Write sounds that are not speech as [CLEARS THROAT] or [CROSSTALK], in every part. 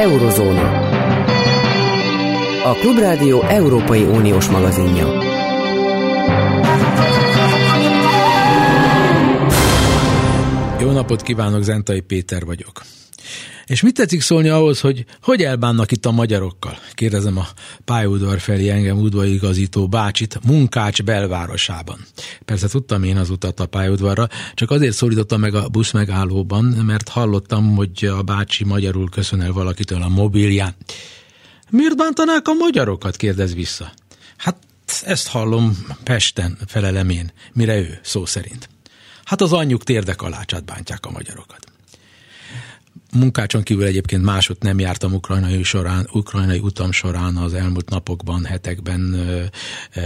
Eurozóna. A Klubrádió Európai Uniós magazinja. Jó napot kívánok, Zentai Péter vagyok. És mit tetszik szólni ahhoz, hogy hogy elbánnak itt a magyarokkal? Kérdezem a pályaudvar felé engem udvarigazító bácsit Munkács belvárosában. Persze tudtam én az utat a pályaudvarra, csak azért szólítottam meg a busz megállóban, mert hallottam, hogy a bácsi magyarul köszön el valakitől a mobilján. Miért bántanák a magyarokat? kérdez vissza. Hát ezt hallom Pesten, felelem én, mire ő, szó szerint. Hát az anyjuk térdekalácsát bántják a magyarokat munkácson kívül egyébként másot nem jártam ukrajnai, során, ukrajnai utam során az elmúlt napokban, hetekben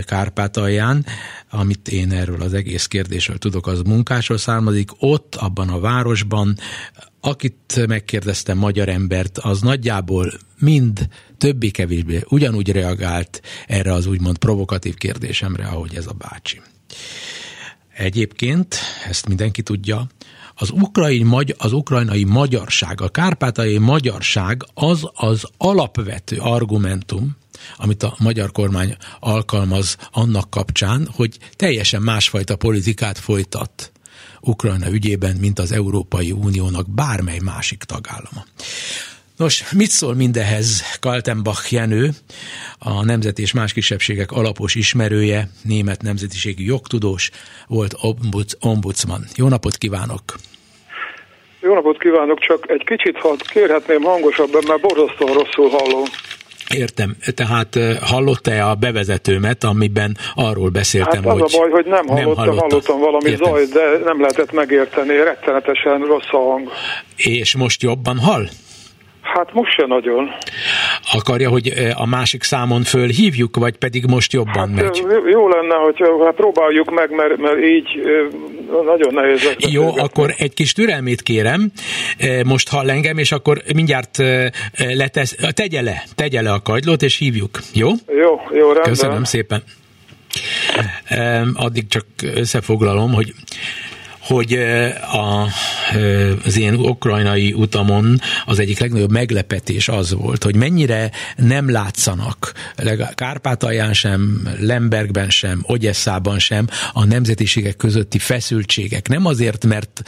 Kárpátalján. Amit én erről az egész kérdésről tudok, az munkásról származik. Ott, abban a városban, akit megkérdeztem magyar embert, az nagyjából mind többé-kevésbé ugyanúgy reagált erre az úgymond provokatív kérdésemre, ahogy ez a bácsi. Egyébként, ezt mindenki tudja, az, ukrajn, az ukrajnai magyarság, a kárpátai magyarság az az alapvető argumentum, amit a magyar kormány alkalmaz annak kapcsán, hogy teljesen másfajta politikát folytat Ukrajna ügyében, mint az Európai Uniónak bármely másik tagállama. Nos, mit szól mindehez Kaltenbach Jenő, a Nemzet és más kisebbségek alapos ismerője, német nemzetiségi jogtudós, volt ombudsman. Jó napot kívánok! Jó napot kívánok, csak egy kicsit, ha kérhetném hangosabban, mert borzasztóan rosszul hallom. Értem. Tehát hallotta-e a bevezetőmet, amiben arról beszéltem, hát az hogy... a baj, hogy nem hallottam, nem hallottam valami Értem. zaj, de nem lehetett megérteni, rettenetesen rossz a hang. És most jobban hall? Hát most se nagyon. Akarja, hogy eh, a másik számon fölhívjuk, vagy pedig most jobban hát, megy? Jó lenne, hogy hát próbáljuk meg, mert, mert így eh, nagyon nehéz. Jó, akkor egy kis türelmét kérem, eh, most hall engem, és akkor mindjárt letesz, tegye le, tegye le a kagylót, és hívjuk, jó? Jó, jó, rendben. Köszönöm szépen. Addig csak összefoglalom, hogy hogy a, az én ukrajnai utamon az egyik legnagyobb meglepetés az volt, hogy mennyire nem látszanak Kárpátalján sem, Lembergben sem, Ogyesszában sem a nemzetiségek közötti feszültségek. Nem azért, mert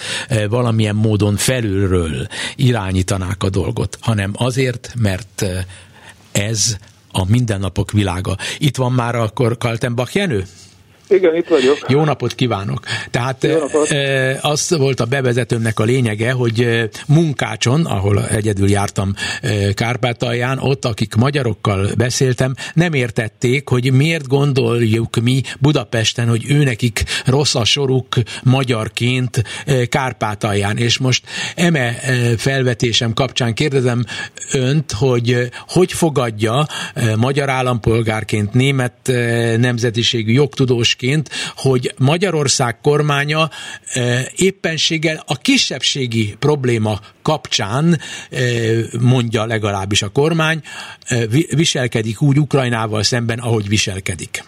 valamilyen módon felülről irányítanák a dolgot, hanem azért, mert ez a mindennapok világa. Itt van már akkor Kaltenbach Jenő? Igen, itt vagyok. Jó napot kívánok! Tehát Jó napot. E, az volt a bevezetőmnek a lényege, hogy munkácson, ahol egyedül jártam e, Kárpátalján, ott, akik magyarokkal beszéltem, nem értették, hogy miért gondoljuk mi Budapesten, hogy őnekik rossz a soruk magyarként Kárpátalján. És most eme felvetésem kapcsán kérdezem önt, hogy hogy fogadja magyar állampolgárként, német nemzetiségű jogtudós kérdésként, hogy Magyarország kormánya e, éppenséggel a kisebbségi probléma kapcsán, e, mondja legalábbis a kormány, e, viselkedik úgy Ukrajnával szemben, ahogy viselkedik.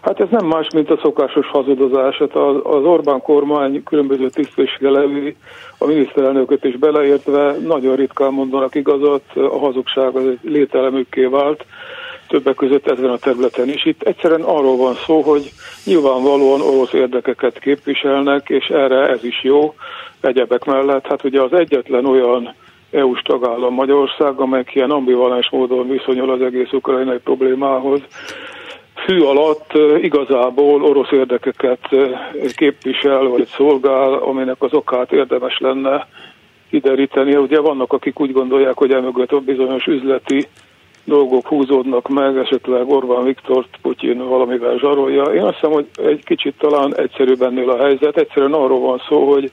Hát ez nem más, mint a szokásos hazudozás. Hát az Orbán kormány különböző tisztviselői, a miniszterelnököt is beleértve nagyon ritkán mondanak igazat, a hazugság az lételemükké vált többek között ezen a területen is. Itt egyszerűen arról van szó, hogy nyilvánvalóan orosz érdekeket képviselnek, és erre ez is jó egyebek mellett. Hát ugye az egyetlen olyan EU-s tagállam Magyarország, amely ilyen ambivalens módon viszonyul az egész ukrajnai problémához. Fű alatt igazából orosz érdekeket képvisel vagy szolgál, aminek az okát érdemes lenne kideríteni. Ugye vannak, akik úgy gondolják, hogy emögött bizonyos üzleti dolgok húzódnak meg, esetleg Orbán Viktort Putyin valamivel zsarolja. Én azt hiszem, hogy egy kicsit talán egyszerűbb ennél a helyzet. Egyszerűen arról van szó, hogy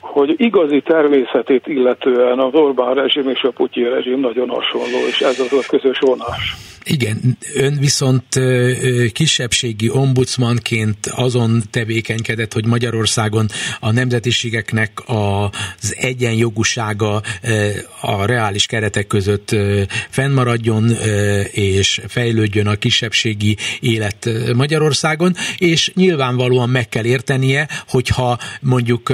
hogy igazi természetét illetően az Orbán rezsim és a Putyin rezsim nagyon hasonló, és ez az a közös vonás. Igen, ön viszont kisebbségi ombudsmanként azon tevékenykedett, hogy Magyarországon a nemzetiségeknek az egyenjogúsága a reális keretek között fennmaradjon és fejlődjön a kisebbségi élet Magyarországon, és nyilvánvalóan meg kell értenie, hogyha mondjuk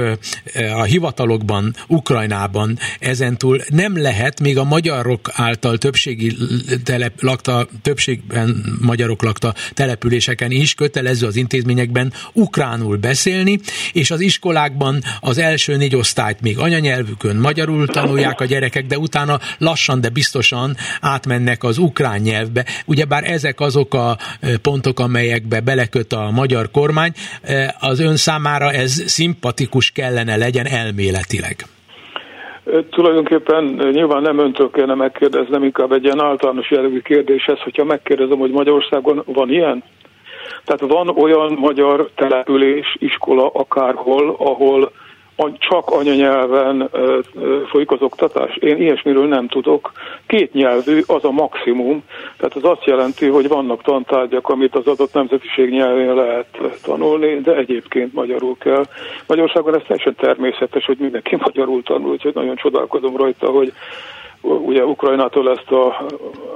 a hivatalokban, Ukrajnában ezentúl nem lehet még a magyarok által többségi telep, lakta többségben magyarok lakta településeken is kötelező az intézményekben ukránul beszélni, és az iskolákban az első négy osztályt még anyanyelvükön magyarul tanulják a gyerekek, de utána lassan, de biztosan átmennek az ukrán nyelvbe. Ugyebár ezek azok a pontok, amelyekbe beleköt a magyar kormány, az ön számára ez szimpatikus kellene legyen elméletileg. Tulajdonképpen nyilván nem öntől kellene megkérdeznem, inkább egy ilyen általános jellegű kérdés ez, hogyha megkérdezem, hogy Magyarországon van ilyen? Tehát van olyan magyar település, iskola akárhol, ahol csak anyanyelven folyik az oktatás. Én ilyesmiről nem tudok. Két nyelvű az a maximum, tehát az azt jelenti, hogy vannak tantárgyak, amit az adott nemzetiség nyelvén lehet tanulni, de egyébként magyarul kell. Magyarországon ez teljesen természetes, hogy mindenki [LAUGHS] magyarul tanul, úgyhogy nagyon csodálkozom rajta, hogy ugye Ukrajnától ezt a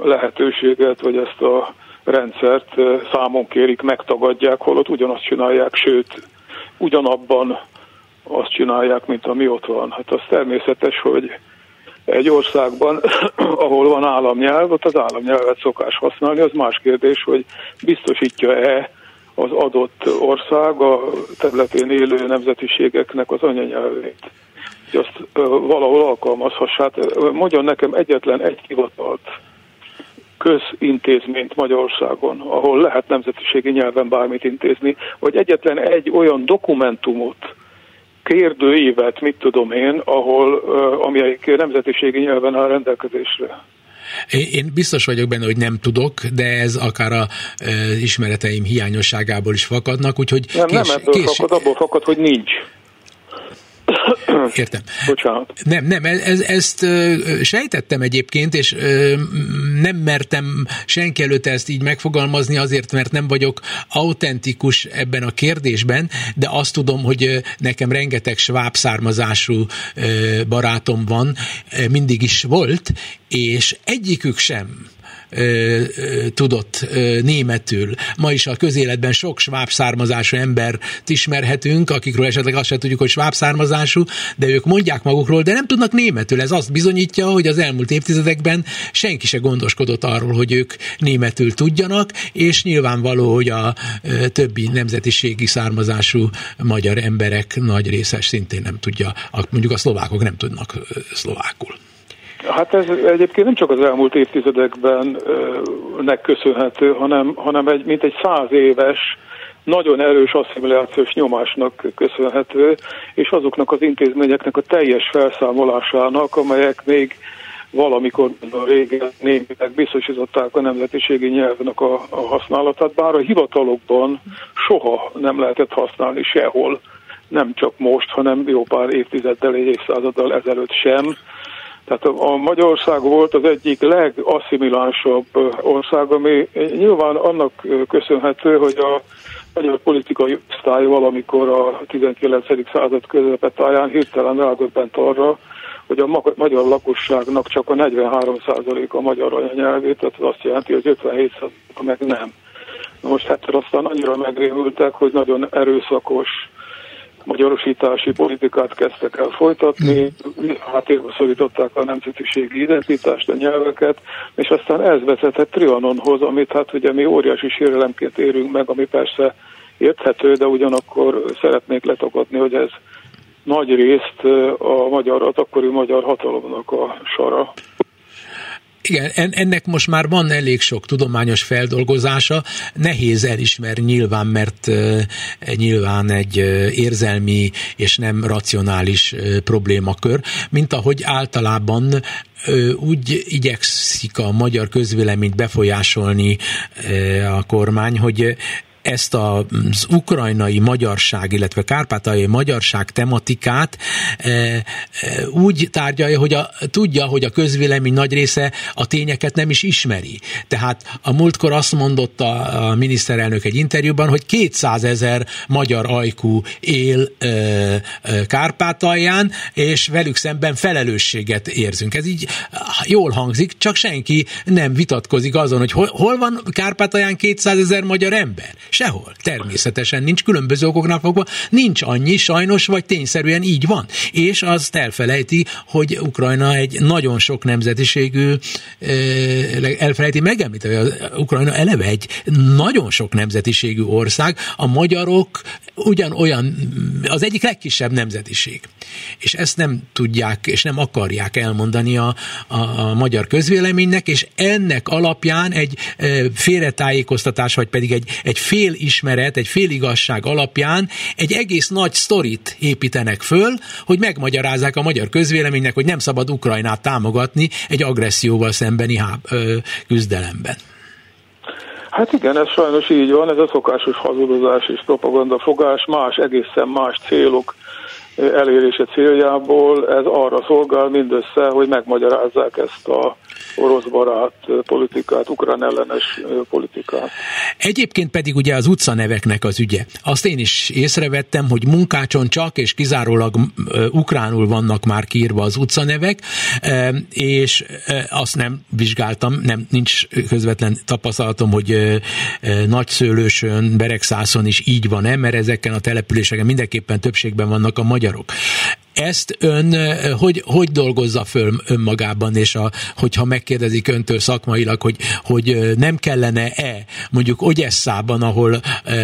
lehetőséget, vagy ezt a rendszert számon kérik, megtagadják, holott ugyanazt csinálják, sőt, ugyanabban azt csinálják, mint ami ott van. Hát az természetes, hogy egy országban, [CLEARS THROAT] ahol van államnyelv, ott az államnyelvet szokás használni, az más kérdés, hogy biztosítja-e az adott ország a területén élő nemzetiségeknek az anyanyelvét. Hogy azt valahol alkalmazhassát. Mondjon nekem egyetlen egy hivatalt, közintézményt Magyarországon, ahol lehet nemzetiségi nyelven bármit intézni, vagy egyetlen egy olyan dokumentumot, kérdőívet, mit tudom én, ahol, amelyik nemzetiségi nyelven áll rendelkezésre. Én biztos vagyok benne, hogy nem tudok, de ez akár a e, ismereteim hiányosságából is fakadnak, úgyhogy... Nem, kés, nem ebből kés... fakad, abból fakad, hogy nincs. Értem. Bocsánat. Nem, nem, ez, ezt sejtettem egyébként, és nem mertem senki előtt ezt így megfogalmazni azért, mert nem vagyok autentikus ebben a kérdésben, de azt tudom, hogy nekem rengeteg sváb származású barátom van, mindig is volt, és egyikük sem tudott németül. Ma is a közéletben sok sváb származású embert ismerhetünk, akikről esetleg azt sem tudjuk, hogy sváb származású, de ők mondják magukról, de nem tudnak németül. Ez azt bizonyítja, hogy az elmúlt évtizedekben senki se gondoskodott arról, hogy ők németül tudjanak, és nyilvánvaló, hogy a többi nemzetiségi származású magyar emberek nagy része szintén nem tudja, mondjuk a szlovákok nem tudnak szlovákul. Hát ez egyébként nem csak az elmúlt évtizedekben nek köszönhető, hanem, hanem egy, mint egy száz éves, nagyon erős asszimilációs nyomásnak köszönhető, és azoknak az intézményeknek a teljes felszámolásának, amelyek még valamikor a régen némileg biztosították a nemzetiségi nyelvnek a, a használatát, bár a hivatalokban soha nem lehetett használni sehol, nem csak most, hanem jó pár évtizeddel, egy évszázaddal ezelőtt sem tehát a Magyarország volt az egyik legasszimilánsabb ország, ami nyilván annak köszönhető, hogy a magyar politikai osztály valamikor a 19. század táján hirtelen rágöbbent arra, hogy a magyar lakosságnak csak a 43% a magyar anyanyelvét, tehát az azt jelenti, hogy 57% meg nem. Most hát aztán annyira megrémültek, hogy nagyon erőszakos magyarosítási politikát kezdtek el folytatni, háttérbe szorították a nemzetiségi identitást, a nyelveket, és aztán ez vezetett Trianonhoz, amit hát ugye mi óriási sérelemként érünk meg, ami persze érthető, de ugyanakkor szeretnék letagadni, hogy ez nagy részt a magyar, az akkori magyar hatalomnak a sara. Igen, ennek most már van elég sok tudományos feldolgozása, nehéz elismerni nyilván, mert nyilván egy érzelmi és nem racionális problémakör, mint ahogy általában úgy igyekszik a magyar közvéleményt befolyásolni a kormány, hogy ezt az ukrajnai magyarság, illetve kárpátaljai magyarság tematikát úgy tárgyalja, hogy a, tudja, hogy a közvélemény nagy része a tényeket nem is ismeri. Tehát a múltkor azt mondott a, a miniszterelnök egy interjúban, hogy 200 ezer magyar ajkú él ö, ö, Kárpátalján, és velük szemben felelősséget érzünk. Ez így jól hangzik, csak senki nem vitatkozik azon, hogy hol, hol van Kárpátalján 200 ezer magyar ember. Sehol. Természetesen nincs különböző okoknál fogva, nincs annyi, sajnos, vagy tényszerűen így van. És azt elfelejti, hogy Ukrajna egy nagyon sok nemzetiségű, elfelejti megemlíteni, hogy Ukrajna eleve egy nagyon sok nemzetiségű ország, a magyarok ugyanolyan, az egyik legkisebb nemzetiség. És ezt nem tudják, és nem akarják elmondani a, a, a magyar közvéleménynek, és ennek alapján egy félretájékoztatás, vagy pedig egy, egy félismeret, egy féligasság alapján egy egész nagy sztorit építenek föl, hogy megmagyarázzák a magyar közvéleménynek, hogy nem szabad Ukrajnát támogatni egy agresszióval szembeni háb, ö, küzdelemben. Hát igen, ez sajnos így van, ez a szokásos hazudozás és propaganda fogás, más, egészen más célok elérése céljából, ez arra szolgál mindössze, hogy megmagyarázzák ezt a orosz barát politikát, ukrán ellenes politikát. Egyébként pedig ugye az utcaneveknek az ügye. Azt én is észrevettem, hogy munkácson csak és kizárólag ukránul vannak már kiírva az utcanevek, és azt nem vizsgáltam, nem nincs közvetlen tapasztalatom, hogy nagyszőlősön, Beregszászon is így van-e, mert ezeken a településeken mindenképpen többségben vannak a magyarok. Ezt ön hogy, hogy dolgozza föl önmagában, és a, hogyha megkérdezik öntől szakmailag, hogy, hogy nem kellene-e mondjuk Ogyesszában, ahol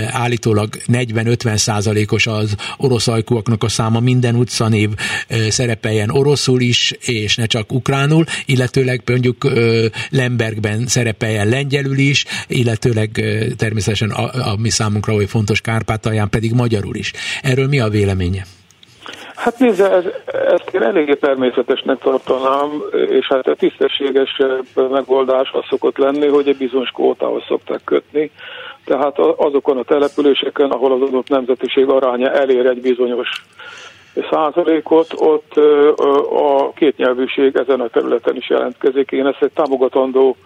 állítólag 40-50 százalékos az orosz ajkúaknak a száma, minden utcanév szerepeljen oroszul is, és ne csak ukránul, illetőleg mondjuk Lembergben szerepeljen lengyelül is, illetőleg természetesen a, a mi számunkra oly fontos Kárpátalján pedig magyarul is. Erről mi a véleménye? Hát nézze, ez, ezt én eléggé természetesnek tartanám, és hát a tisztességes megoldás az szokott lenni, hogy egy bizonyos kvótához szokták kötni. Tehát azokon a településeken, ahol az adott nemzetiség aránya elér egy bizonyos százalékot, ott a kétnyelvűség ezen a területen is jelentkezik. Én ezt egy támogatandó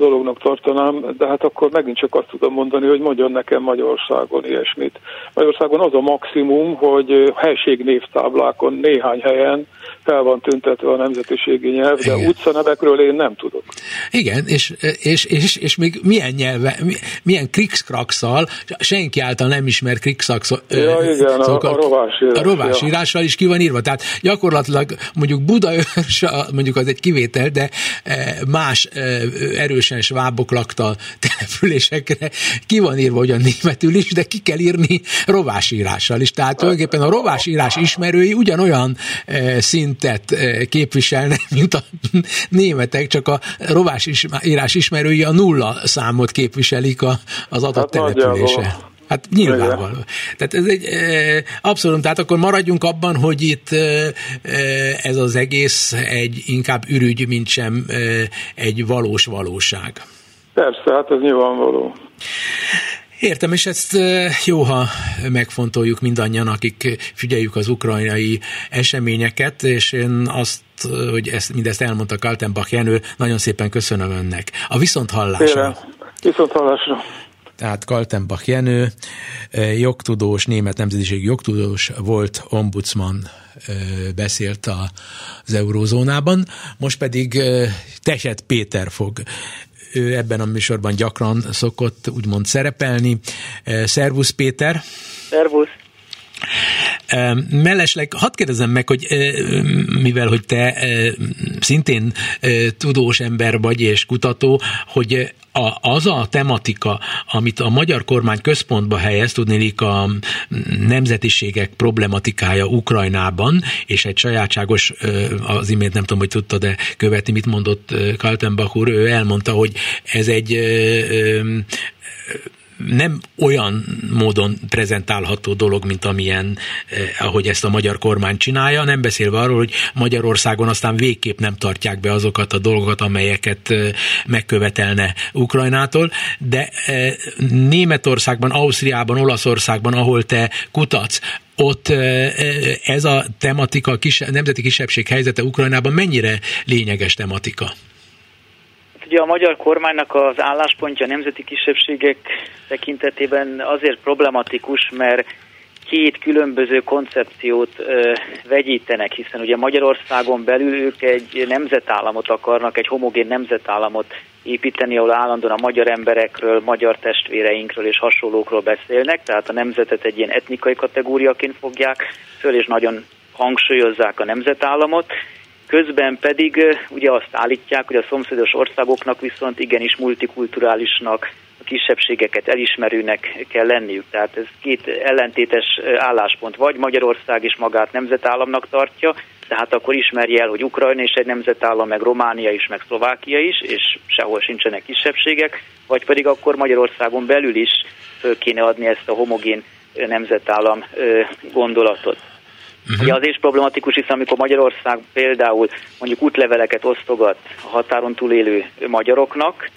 dolognak tartanám, de hát akkor megint csak azt tudom mondani, hogy mondjon nekem Magyarországon ilyesmit. Magyarországon az a maximum, hogy helységnévtáblákon néhány helyen fel van tüntetve a nemzetiségi nyelv, de Igen. utcanevekről én nem tudok. Igen, és, és, és, és még milyen nyelve, milyen krikszkrakszal, senki által nem ismer krikszkrakszal. Ja, igen, a, a rovásírás. A rovásírással ja. is ki van írva, tehát gyakorlatilag mondjuk Budaörs, mondjuk az egy kivétel, de más erősen svábok lakta településekre ki van írva, a németül is, de ki kell írni rovásírással is. Tehát tulajdonképpen a rovásírás ismerői ugyanolyan szint szintet eh, képviselnek, [LAUGHS] mint a németek, csak a rovás írás ismerői a nulla számot képviselik a, az adott hát települése. Hát nyilvánvaló. Tehát ez egy e, abszolút, tehát akkor maradjunk abban, hogy itt e, ez az egész egy inkább ürügy, mint sem e, egy valós valóság. Persze, hát ez nyilvánvaló. Értem, és ezt jó, ha megfontoljuk mindannyian, akik figyeljük az ukrajnai eseményeket, és én azt hogy ezt, mindezt elmondta Kaltenbach Jenő, nagyon szépen köszönöm önnek. A viszont hallásra. Viszont hallásra. Tehát Kaltenbach Jenő, jogtudós, német nemzetiség jogtudós volt, ombudsman beszélt az eurózónában, most pedig Teset Péter fog ő ebben a műsorban gyakran szokott úgymond szerepelni. Szervusz Péter! Szervusz! Mellesleg hadd kérdezem meg, hogy mivel hogy te szintén tudós ember vagy és kutató, hogy a, az a tematika, amit a magyar kormány központba helyez, tudnélik a nemzetiségek problematikája Ukrajnában, és egy sajátságos, az imént nem tudom, hogy tudta, de követni, mit mondott Kaltenbach úr, ő elmondta, hogy ez egy nem olyan módon prezentálható dolog, mint amilyen, ahogy ezt a magyar kormány csinálja, nem beszélve arról, hogy Magyarországon aztán végképp nem tartják be azokat a dolgokat, amelyeket megkövetelne Ukrajnától, de Németországban, Ausztriában, Olaszországban, ahol te kutatsz, ott ez a tematika, a kis, nemzeti kisebbség helyzete Ukrajnában mennyire lényeges tematika? Ugye a magyar kormánynak az álláspontja a nemzeti kisebbségek tekintetében azért problematikus, mert két különböző koncepciót ö, vegyítenek, hiszen ugye Magyarországon belül ők egy nemzetállamot akarnak, egy homogén nemzetállamot építeni, ahol állandóan a magyar emberekről, magyar testvéreinkről és hasonlókról beszélnek, tehát a nemzetet egy ilyen etnikai kategóriaként fogják föl, és nagyon hangsúlyozzák a nemzetállamot. Közben pedig ugye azt állítják, hogy a szomszédos országoknak viszont igenis multikulturálisnak, a kisebbségeket elismerőnek kell lenniük. Tehát ez két ellentétes álláspont. Vagy Magyarország is magát nemzetállamnak tartja, tehát akkor ismerje el, hogy Ukrajna is egy nemzetállam, meg Románia is, meg Szlovákia is, és sehol sincsenek kisebbségek, vagy pedig akkor Magyarországon belül is föl kéne adni ezt a homogén nemzetállam gondolatot. Uh-huh. Ugye az is problematikus, hiszen amikor Magyarország például mondjuk útleveleket osztogat a határon túlélő magyaroknak,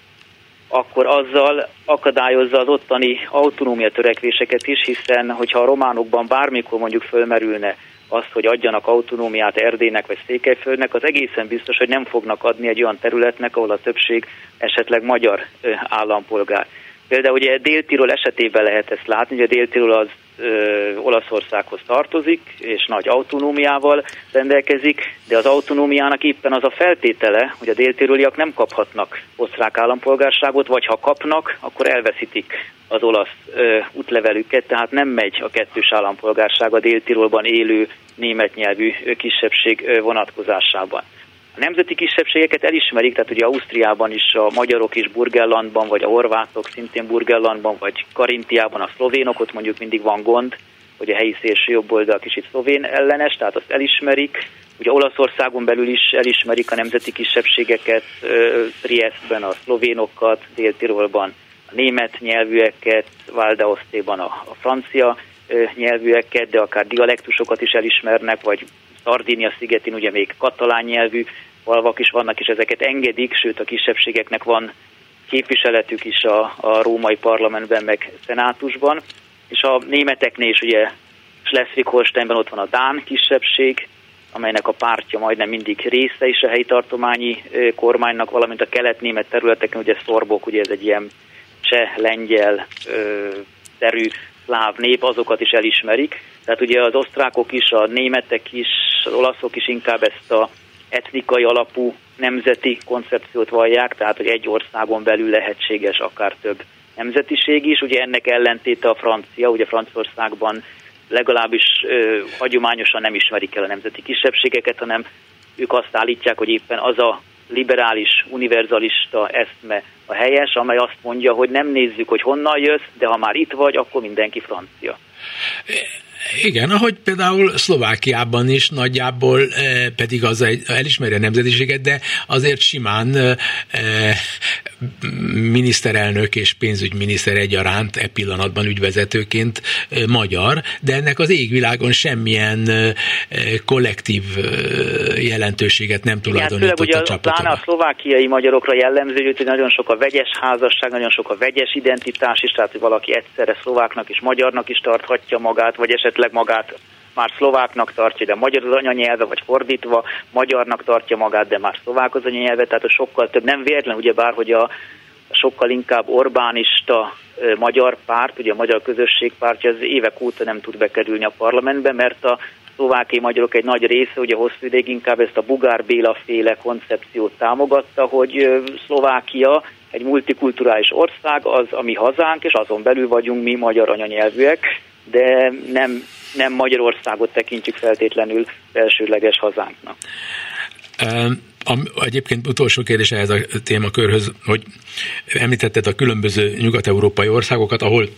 akkor azzal akadályozza az ottani autonómia törekvéseket is, hiszen hogyha a románokban bármikor mondjuk fölmerülne azt, hogy adjanak autonómiát Erdélynek vagy Székelyföldnek, az egészen biztos, hogy nem fognak adni egy olyan területnek, ahol a többség esetleg magyar állampolgár. Például ugye Dél-Tirol esetében lehet ezt látni, hogy a Dél-Tirol az ö, Olaszországhoz tartozik, és nagy autonómiával rendelkezik, de az autonómiának éppen az a feltétele, hogy a déltiroliak nem kaphatnak osztrák állampolgárságot, vagy ha kapnak, akkor elveszítik az olasz ö, útlevelüket, tehát nem megy a kettős állampolgárság a déltirolban élő német nyelvű kisebbség vonatkozásában. A nemzeti kisebbségeket elismerik, tehát ugye Ausztriában is a magyarok is Burgellandban, vagy a horvátok szintén Burgellandban, vagy Karintiában a szlovénok, ott mondjuk mindig van gond, hogy a helyi szélső jobb oldal kicsit szlovén ellenes, tehát azt elismerik. Ugye Olaszországon belül is elismerik a nemzeti kisebbségeket, Triestben a szlovénokat, Dél-Tirolban a német nyelvűeket, Valdeosztéban a, a francia nyelvűeket, de akár dialektusokat is elismernek, vagy Szardínia szigetén ugye még katalán nyelvű falvak is vannak, és ezeket engedik, sőt a kisebbségeknek van képviseletük is a, a római parlamentben, meg szenátusban. És a németeknél is ugye Schleswig-Holsteinben ott van a Dán kisebbség, amelynek a pártja majdnem mindig része is a helyi tartományi kormánynak, valamint a kelet-német területeken, ugye Szorbok, ugye ez egy ilyen cseh, lengyel, terű szláv nép, azokat is elismerik. Tehát ugye az osztrákok is, a németek is, az olaszok is inkább ezt a etnikai alapú nemzeti koncepciót vallják, tehát hogy egy országon belül lehetséges akár több nemzetiség is. Ugye ennek ellentéte a francia, ugye Franciaországban legalábbis ö, hagyományosan nem ismerik el a nemzeti kisebbségeket, hanem ők azt állítják, hogy éppen az a liberális, univerzalista eszme a helyes, amely azt mondja, hogy nem nézzük, hogy honnan jössz, de ha már itt vagy, akkor mindenki francia. Igen, ahogy például Szlovákiában is nagyjából eh, pedig az egy, elismeri a nemzetiséget, de azért simán eh, miniszterelnök és pénzügyminiszter egyaránt e pillanatban ügyvezetőként eh, magyar, de ennek az égvilágon semmilyen eh, kollektív eh, jelentőséget nem tulajdonított Igen, a csapatoknak. a szlovákiai magyarokra jellemző, hogy nagyon sok a vegyes házasság, nagyon sok a vegyes identitás is, tehát hogy valaki egyszerre szlováknak és magyarnak is tarthatja magát, vagy esetleg magát már szlováknak tartja, de magyar az anyanyelve, vagy fordítva, magyarnak tartja magát, de már szlovák az anyanyelve, tehát a sokkal több, nem véletlen ugye bár, hogy a sokkal inkább Orbánista magyar párt, ugye a magyar közösség pártja az évek óta nem tud bekerülni a parlamentbe, mert a szlovákiai magyarok egy nagy része, ugye hosszú ideig inkább ezt a Bugár Béla féle koncepciót támogatta, hogy Szlovákia egy multikulturális ország, az a mi hazánk, és azon belül vagyunk mi magyar anyanyelvűek, de nem, nem Magyarországot tekintjük feltétlenül elsődleges hazánknak. A, egyébként utolsó kérdés ehhez a témakörhöz, hogy említetted a különböző nyugat-európai országokat, ahol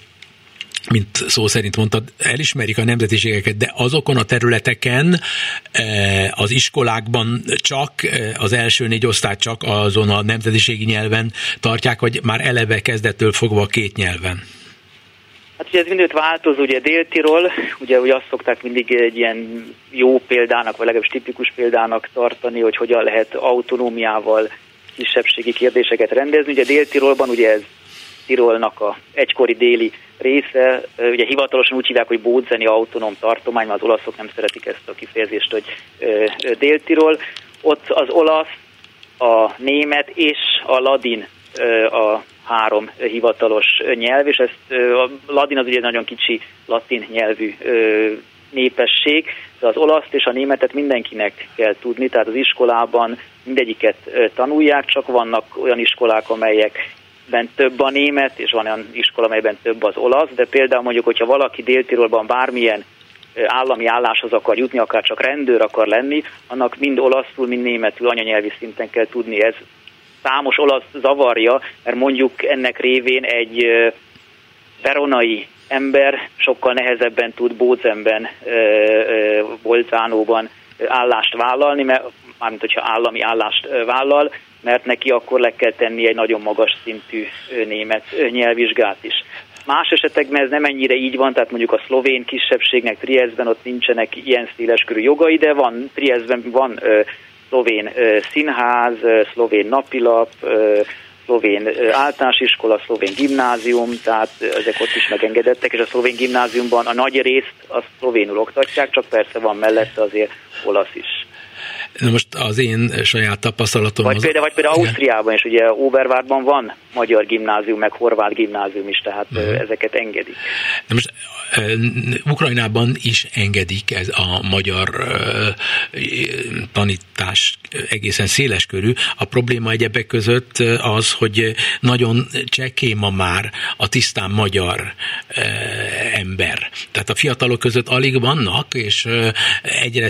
mint szó szerint mondtad, elismerik a nemzetiségeket, de azokon a területeken az iskolákban csak az első négy osztályt csak azon a nemzetiségi nyelven tartják, vagy már eleve kezdettől fogva két nyelven? Hát ugye ez mindent változó, ugye Dél-Tirol, ugye, ugye azt szokták mindig egy ilyen jó példának, vagy legalábbis tipikus példának tartani, hogy hogyan lehet autonómiával kisebbségi kérdéseket rendezni. Ugye Dél-Tirolban ugye ez Tirolnak a egykori déli része, ugye hivatalosan úgy hívják, hogy Bódzeni autonóm tartomány, mert az olaszok nem szeretik ezt a kifejezést, hogy Dél-Tirol. Ott az olasz, a német és a ladin a három hivatalos nyelv, és ezt a ladin az ugye nagyon kicsi latin nyelvű népesség, de az olaszt és a németet mindenkinek kell tudni, tehát az iskolában mindegyiket tanulják, csak vannak olyan iskolák, amelyekben több a német, és van olyan iskola, amelyben több az olasz, de például mondjuk, hogyha valaki Dél-Tirolban bármilyen állami álláshoz akar jutni, akár csak rendőr akar lenni, annak mind olaszul, mind németül anyanyelvi szinten kell tudni. Ez számos olasz zavarja, mert mondjuk ennek révén egy veronai ember sokkal nehezebben tud Bózenben, Bolzánóban állást vállalni, mert mármint hogyha állami állást vállal, mert neki akkor le kell tenni egy nagyon magas szintű német nyelvvizsgát is. Más esetekben ez nem ennyire így van, tehát mondjuk a szlovén kisebbségnek Triestben ott nincsenek ilyen széleskörű jogai, de van, Triestben van szlovén színház, szlovén napilap, szlovén általános iskola, szlovén gimnázium, tehát ezek ott is megengedettek, és a szlovén gimnáziumban a nagy részt a szlovénul oktatják, csak persze van mellette azért olasz is. Na most az én saját tapasztalatom... Vagy például, vagy például Ausztriában is, ugye Obervárban van magyar gimnázium, meg horvát gimnázium is, tehát uh-huh. ezeket engedik. Na most Ukrajnában is engedik ez a magyar tanítás egészen széles körű. A probléma egyebek között az, hogy nagyon cseké ma már a tisztán magyar ember. Tehát a fiatalok között alig vannak, és egyre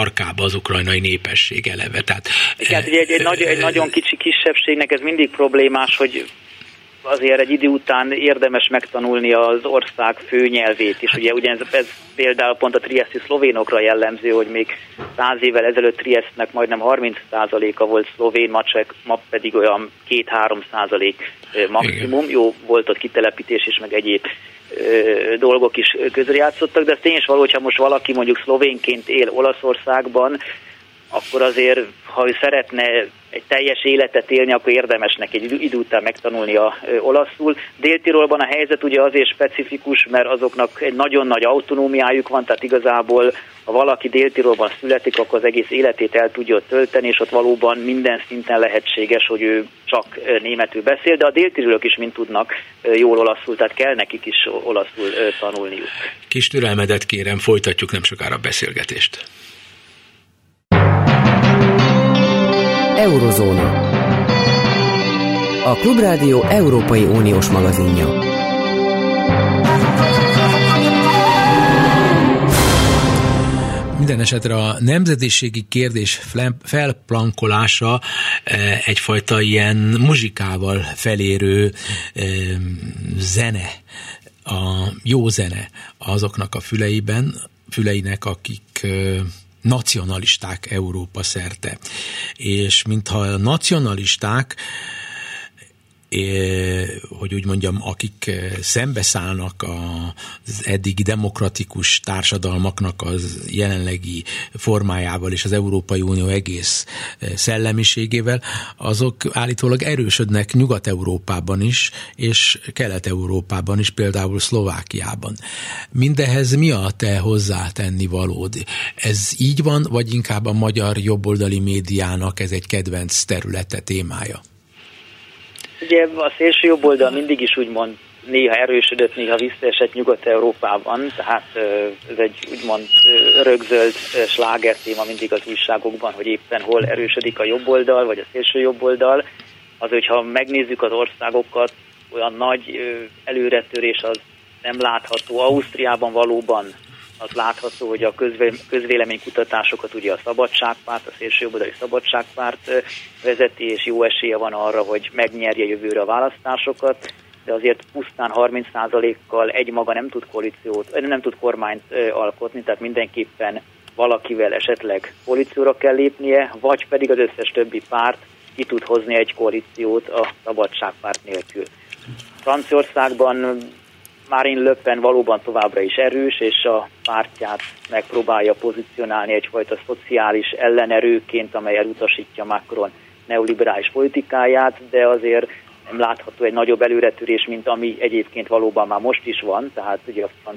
tarkább az ukrajnai népesség eleve. Tehát, Igen, egy, egy, egy, egy nagyon kicsi kisebbségnek ez mindig problémás, hogy azért egy idő után érdemes megtanulni az ország főnyelvét is. Ugye ugyanez ez például pont a triesti szlovénokra jellemző, hogy még száz évvel ezelőtt Triestnek majdnem 30%-a volt szlovén, ma, csak, ma pedig olyan 2-3 százalék maximum. Igen. Jó, volt ott kitelepítés is, meg egyéb dolgok is közrejátszottak, de ez tény is való, hogyha most valaki mondjuk szlovénként él Olaszországban, akkor azért, ha ő szeretne egy teljes életet élni, akkor érdemes neki egy idő után megtanulni a olaszul. Dél-Tirolban a helyzet ugye azért specifikus, mert azoknak egy nagyon nagy autonómiájuk van, tehát igazából ha valaki Dél-Tirolban születik, akkor az egész életét el tudja tölteni, és ott valóban minden szinten lehetséges, hogy ő csak németül beszél, de a dél is mind tudnak jól olaszul, tehát kell nekik is olaszul tanulniuk. Kis türelmedet kérem, folytatjuk nem sokára a beszélgetést. Eurozóna. A Klubrádió Európai Uniós magazinja. Minden esetre a nemzetiségi kérdés felplankolása eh, egyfajta ilyen muzsikával felérő eh, zene, a jó zene azoknak a füleiben, füleinek, akik eh, nacionalisták Európa szerte. És mintha a nacionalisták hogy úgy mondjam, akik szembeszállnak az eddig demokratikus társadalmaknak az jelenlegi formájával és az Európai Unió egész szellemiségével, azok állítólag erősödnek Nyugat-Európában is, és Kelet-Európában is, például Szlovákiában. Mindehez mi a te hozzátenni valód? Ez így van, vagy inkább a magyar jobboldali médiának ez egy kedvenc területe, témája? Ugye a szélső jobb oldal mindig is úgymond néha erősödött, néha visszaesett Nyugat-Európában, tehát ez egy úgymond rögzöld sláger téma mindig az újságokban, hogy éppen hol erősödik a jobb oldal, vagy a szélső jobb oldal. Az, hogyha megnézzük az országokat, olyan nagy előretörés az nem látható. Ausztriában valóban az látható, hogy a közvéleménykutatásokat ugye a Szabadságpárt, a szélsőjobboldali Szabadságpárt vezeti, és jó esélye van arra, hogy megnyerje jövőre a választásokat, de azért pusztán 30%-kal egy maga nem tud koalíciót, nem tud kormányt alkotni, tehát mindenképpen valakivel esetleg koalícióra kell lépnie, vagy pedig az összes többi párt ki tud hozni egy koalíciót a Szabadságpárt nélkül. Franciaországban Marine Le Pen valóban továbbra is erős, és a pártját megpróbálja pozícionálni egyfajta szociális ellenerőként, amely elutasítja Macron neoliberális politikáját, de azért nem látható egy nagyobb előretörés, mint ami egyébként valóban már most is van, tehát ugye a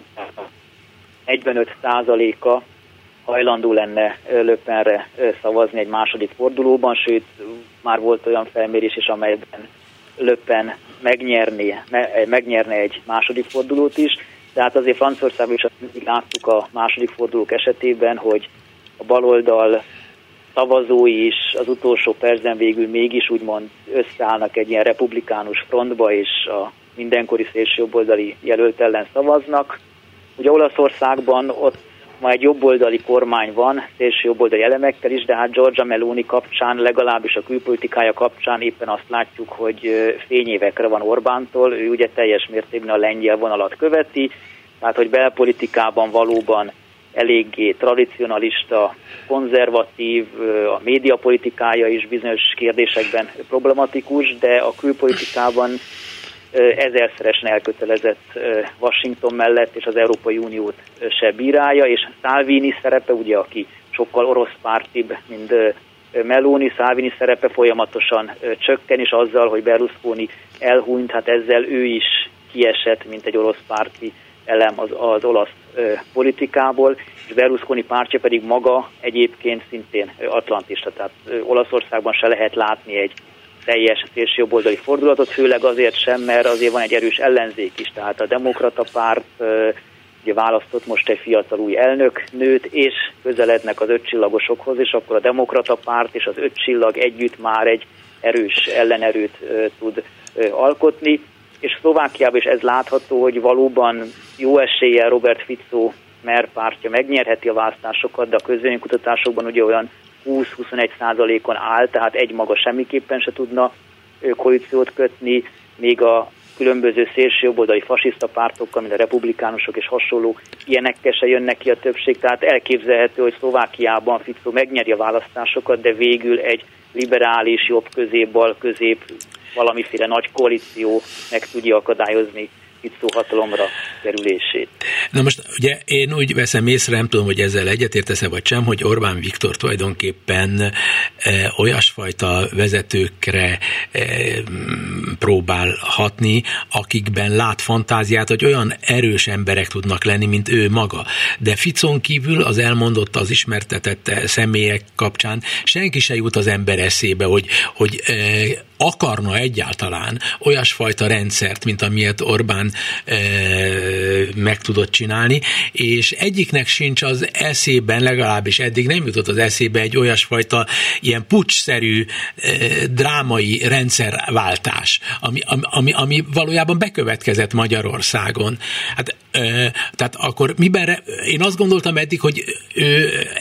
45 százaléka hajlandó lenne Löpenre szavazni egy második fordulóban, sőt már volt olyan felmérés is, amelyben Löpen megnyerné, megnyerne egy második fordulót is, tehát azért Franciaországban is láttuk a második fordulók esetében, hogy a baloldal szavazói is az utolsó percben végül mégis úgymond összeállnak egy ilyen republikánus frontba, és a mindenkori szélsőjobboldali jelölt ellen szavaznak. Ugye Olaszországban ott ma egy jobboldali kormány van, szélső jobboldali elemekkel is, de hát Giorgia Meloni kapcsán, legalábbis a külpolitikája kapcsán éppen azt látjuk, hogy fényévekre van Orbántól, ő ugye teljes mértékben a lengyel vonalat követi, tehát hogy belpolitikában valóban eléggé tradicionalista, konzervatív, a médiapolitikája is bizonyos kérdésekben problematikus, de a külpolitikában ezerszeresen elkötelezett Washington mellett, és az Európai Uniót se bírálja, és Salvini szerepe, ugye, aki sokkal orosz pártibb, mint Meloni, Salvini szerepe folyamatosan csökken, és azzal, hogy Berlusconi elhunyt, hát ezzel ő is kiesett, mint egy orosz párti elem az, az olasz politikából, és Berlusconi pártja pedig maga egyébként szintén atlantista, tehát Olaszországban se lehet látni egy teljes szélsőjobboldali fordulatot, főleg azért sem, mert azért van egy erős ellenzék is, tehát a demokrata párt ugye választott most egy fiatal új elnök nőt, és közelednek az ötcsillagosokhoz, és akkor a demokrata párt és az öt csillag együtt már egy erős ellenerőt tud alkotni, és Szlovákiában is ez látható, hogy valóban jó eséllyel Robert Fico mer pártja megnyerheti a választásokat, de a közvénykutatásokban ugye olyan 20-21 százalékon áll, tehát egy maga semmiképpen se tudna koalíciót kötni, még a különböző szélsőjobboldali fasiszta pártokkal, mint a republikánusok és hasonló ilyenekkel se jönnek ki a többség, tehát elképzelhető, hogy Szlovákiában Fico megnyeri a választásokat, de végül egy liberális, jobb közép, bal közép, valamiféle nagy koalíció meg tudja akadályozni Fico hatalomra kerülését. Na most ugye én úgy veszem észre, nem tudom, hogy ezzel egyetértesz-e vagy sem, hogy Orbán Viktor tulajdonképpen e, olyasfajta vezetőkre e, próbál hatni, akikben lát fantáziát, hogy olyan erős emberek tudnak lenni, mint ő maga. De Ficon kívül az elmondott, az ismertetett személyek kapcsán senki se jut az ember eszébe, hogy, hogy e, akarna egyáltalán olyasfajta rendszert, mint amilyet Orbán e, meg tudott csinálni, és egyiknek sincs az eszében, legalábbis eddig nem jutott az eszébe egy olyasfajta ilyen pucsszerű e, drámai rendszerváltás, ami, ami, ami valójában bekövetkezett Magyarországon. Hát, tehát akkor miben, én azt gondoltam eddig, hogy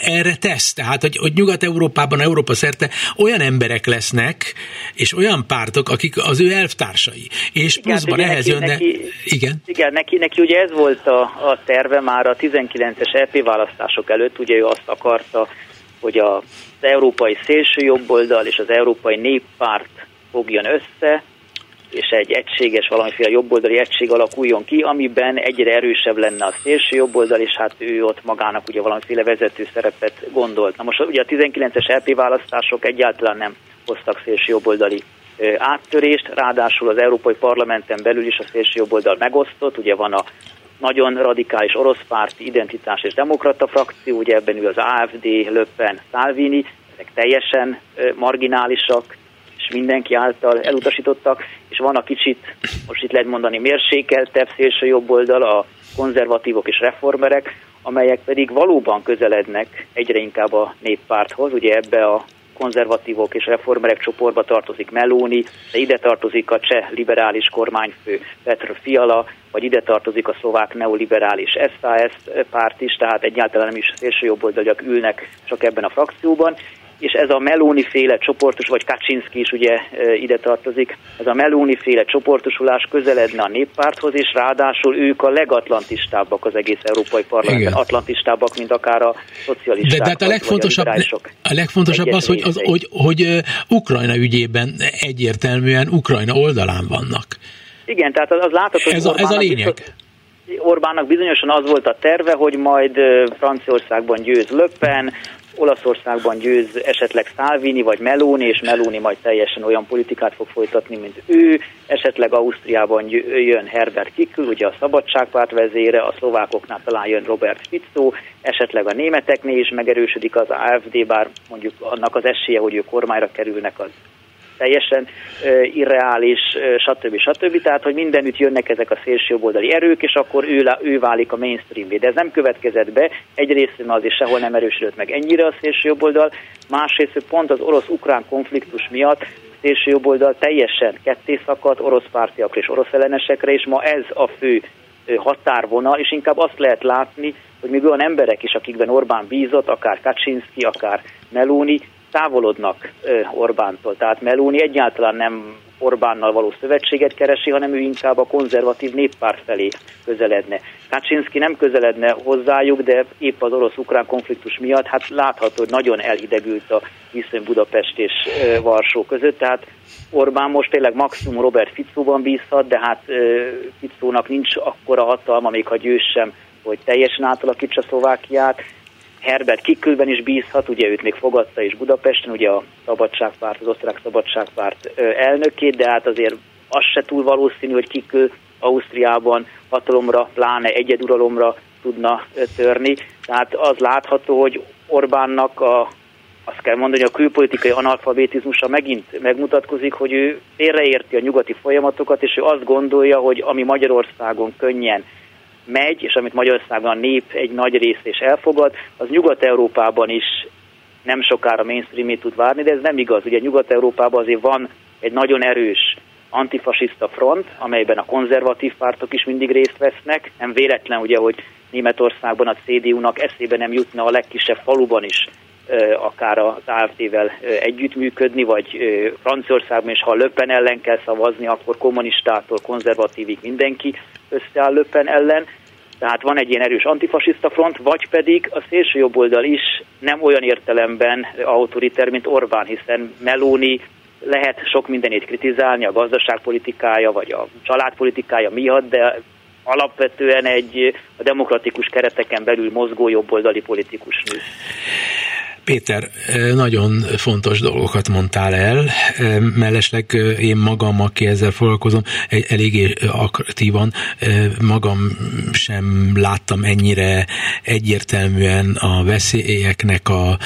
erre tesz, tehát hogy, hogy Nyugat-Európában, Európa szerte olyan emberek lesznek, és olyan pártok, akik az ő elvtársai. És pluszban igen, ehhez jönne... Neki, igen? Igen, neki, neki ugye ez volt a, a terve már a 19-es EP választások előtt, ugye ő azt akarta, hogy a, az európai szélsőjobboldal és az európai néppárt fogjon össze, és egy egységes, valamiféle jobboldali egység alakuljon ki, amiben egyre erősebb lenne a szélső jobboldal, és hát ő ott magának ugye valamiféle vezető szerepet gondolt. Na most ugye a 19-es LP választások egyáltalán nem hoztak szélső jobboldali áttörést, ráadásul az Európai Parlamenten belül is a szélső jobboldal megosztott, ugye van a nagyon radikális orosz párti identitás és demokrata frakció, ugye ebben ül az AFD, Löppen, Salvini, ezek teljesen marginálisak, és mindenki által elutasítottak, és van a kicsit, most itt lehet mondani, mérsékeltebb szélső jobb oldal, a konzervatívok és reformerek, amelyek pedig valóban közelednek egyre inkább a néppárthoz, ugye ebbe a konzervatívok és reformerek csoportba tartozik Meloni, de ide tartozik a cseh liberális kormányfő Petr Fiala, vagy ide tartozik a szlovák neoliberális SAS párt is, tehát egyáltalán nem is szélsőjobboldaliak ülnek csak ebben a frakcióban, és ez a Meloni féle csoportos, vagy Kaczynski is ugye e, ide tartozik, ez a Meloni féle csoportosulás közeledne a néppárthoz, és ráadásul ők a legatlantistábbak az egész Európai Parlamentben, atlantistábbak, mint akár a szocialisták. De, de hát a legfontosabb, a, legfontosabb az, hogy, az hogy, hogy, hogy Ukrajna ügyében egyértelműen Ukrajna oldalán vannak. Igen, tehát az, az látható, hogy ez a, ez a lényeg. Biztos, Orbánnak bizonyosan az volt a terve, hogy majd Franciaországban győz Löppen, Olaszországban győz esetleg Salvini vagy Meloni, és Meloni majd teljesen olyan politikát fog folytatni, mint ő, esetleg Ausztriában jön Herbert Kickl, ugye a szabadságpárt vezére, a szlovákoknál talán jön Robert Fico, esetleg a németeknél is megerősödik az AFD, bár mondjuk annak az esélye, hogy ők kormányra kerülnek, az teljesen irreális, stb. stb. Tehát, hogy mindenütt jönnek ezek a szélsőjobboldali erők, és akkor ő, ő válik a mainstream De ez nem következett be, egyrészt azért sehol nem erősödött meg ennyire a szélsőjobboldal, másrészt pont az orosz-ukrán konfliktus miatt szélsőjobboldal teljesen ketté szakadt orosz pártiakra és orosz ellenesekre, és ma ez a fő határvonal, és inkább azt lehet látni, hogy még olyan emberek is, akikben Orbán bízott, akár Kaczynski, akár Meloni, távolodnak Orbántól. Tehát Meloni egyáltalán nem Orbánnal való szövetséget keresi, hanem ő inkább a konzervatív néppárt felé közeledne. Kaczynski nem közeledne hozzájuk, de épp az orosz-ukrán konfliktus miatt hát látható, hogy nagyon elhidegült a viszony Budapest és Varsó között, tehát Orbán most tényleg maximum Robert Ficóban bízhat, de hát Ficónak nincs akkora hatalma, még ha győz sem, hogy teljesen átalakítsa Szlovákiát, Herbert Kikülben is bízhat, ugye őt még fogadta is Budapesten, ugye a Szabadságpárt, az osztrák Szabadságpárt elnökét, de hát azért az se túl valószínű, hogy Kikül Ausztriában hatalomra, pláne egyeduralomra tudna törni. Tehát az látható, hogy Orbánnak a, azt kell mondani, a külpolitikai analfabetizmusa megint megmutatkozik, hogy ő félreérti a nyugati folyamatokat, és ő azt gondolja, hogy ami Magyarországon könnyen megy, és amit Magyarországon a nép egy nagy rész is elfogad, az Nyugat-Európában is nem sokára mainstreamét tud várni, de ez nem igaz. Ugye Nyugat-Európában azért van egy nagyon erős antifasiszta front, amelyben a konzervatív pártok is mindig részt vesznek. Nem véletlen ugye, hogy Németországban a CDU-nak eszébe nem jutna a legkisebb faluban is akár az AFD-vel együttműködni, vagy Franciaországban is, ha Löppen ellen kell szavazni, akkor kommunistától konzervatívig mindenki összeáll Löppen ellen. Tehát van egy ilyen erős antifasiszta front, vagy pedig a szélső jobboldal is nem olyan értelemben autoriter, mint Orbán, hiszen Meloni lehet sok mindenét kritizálni, a gazdaságpolitikája, vagy a családpolitikája miatt, de alapvetően egy a demokratikus kereteken belül mozgó jobboldali politikus nő. Péter, nagyon fontos dolgokat mondtál el, mellesleg én magam, aki ezzel foglalkozom, eléggé aktívan, magam sem láttam ennyire egyértelműen a veszélyeknek a,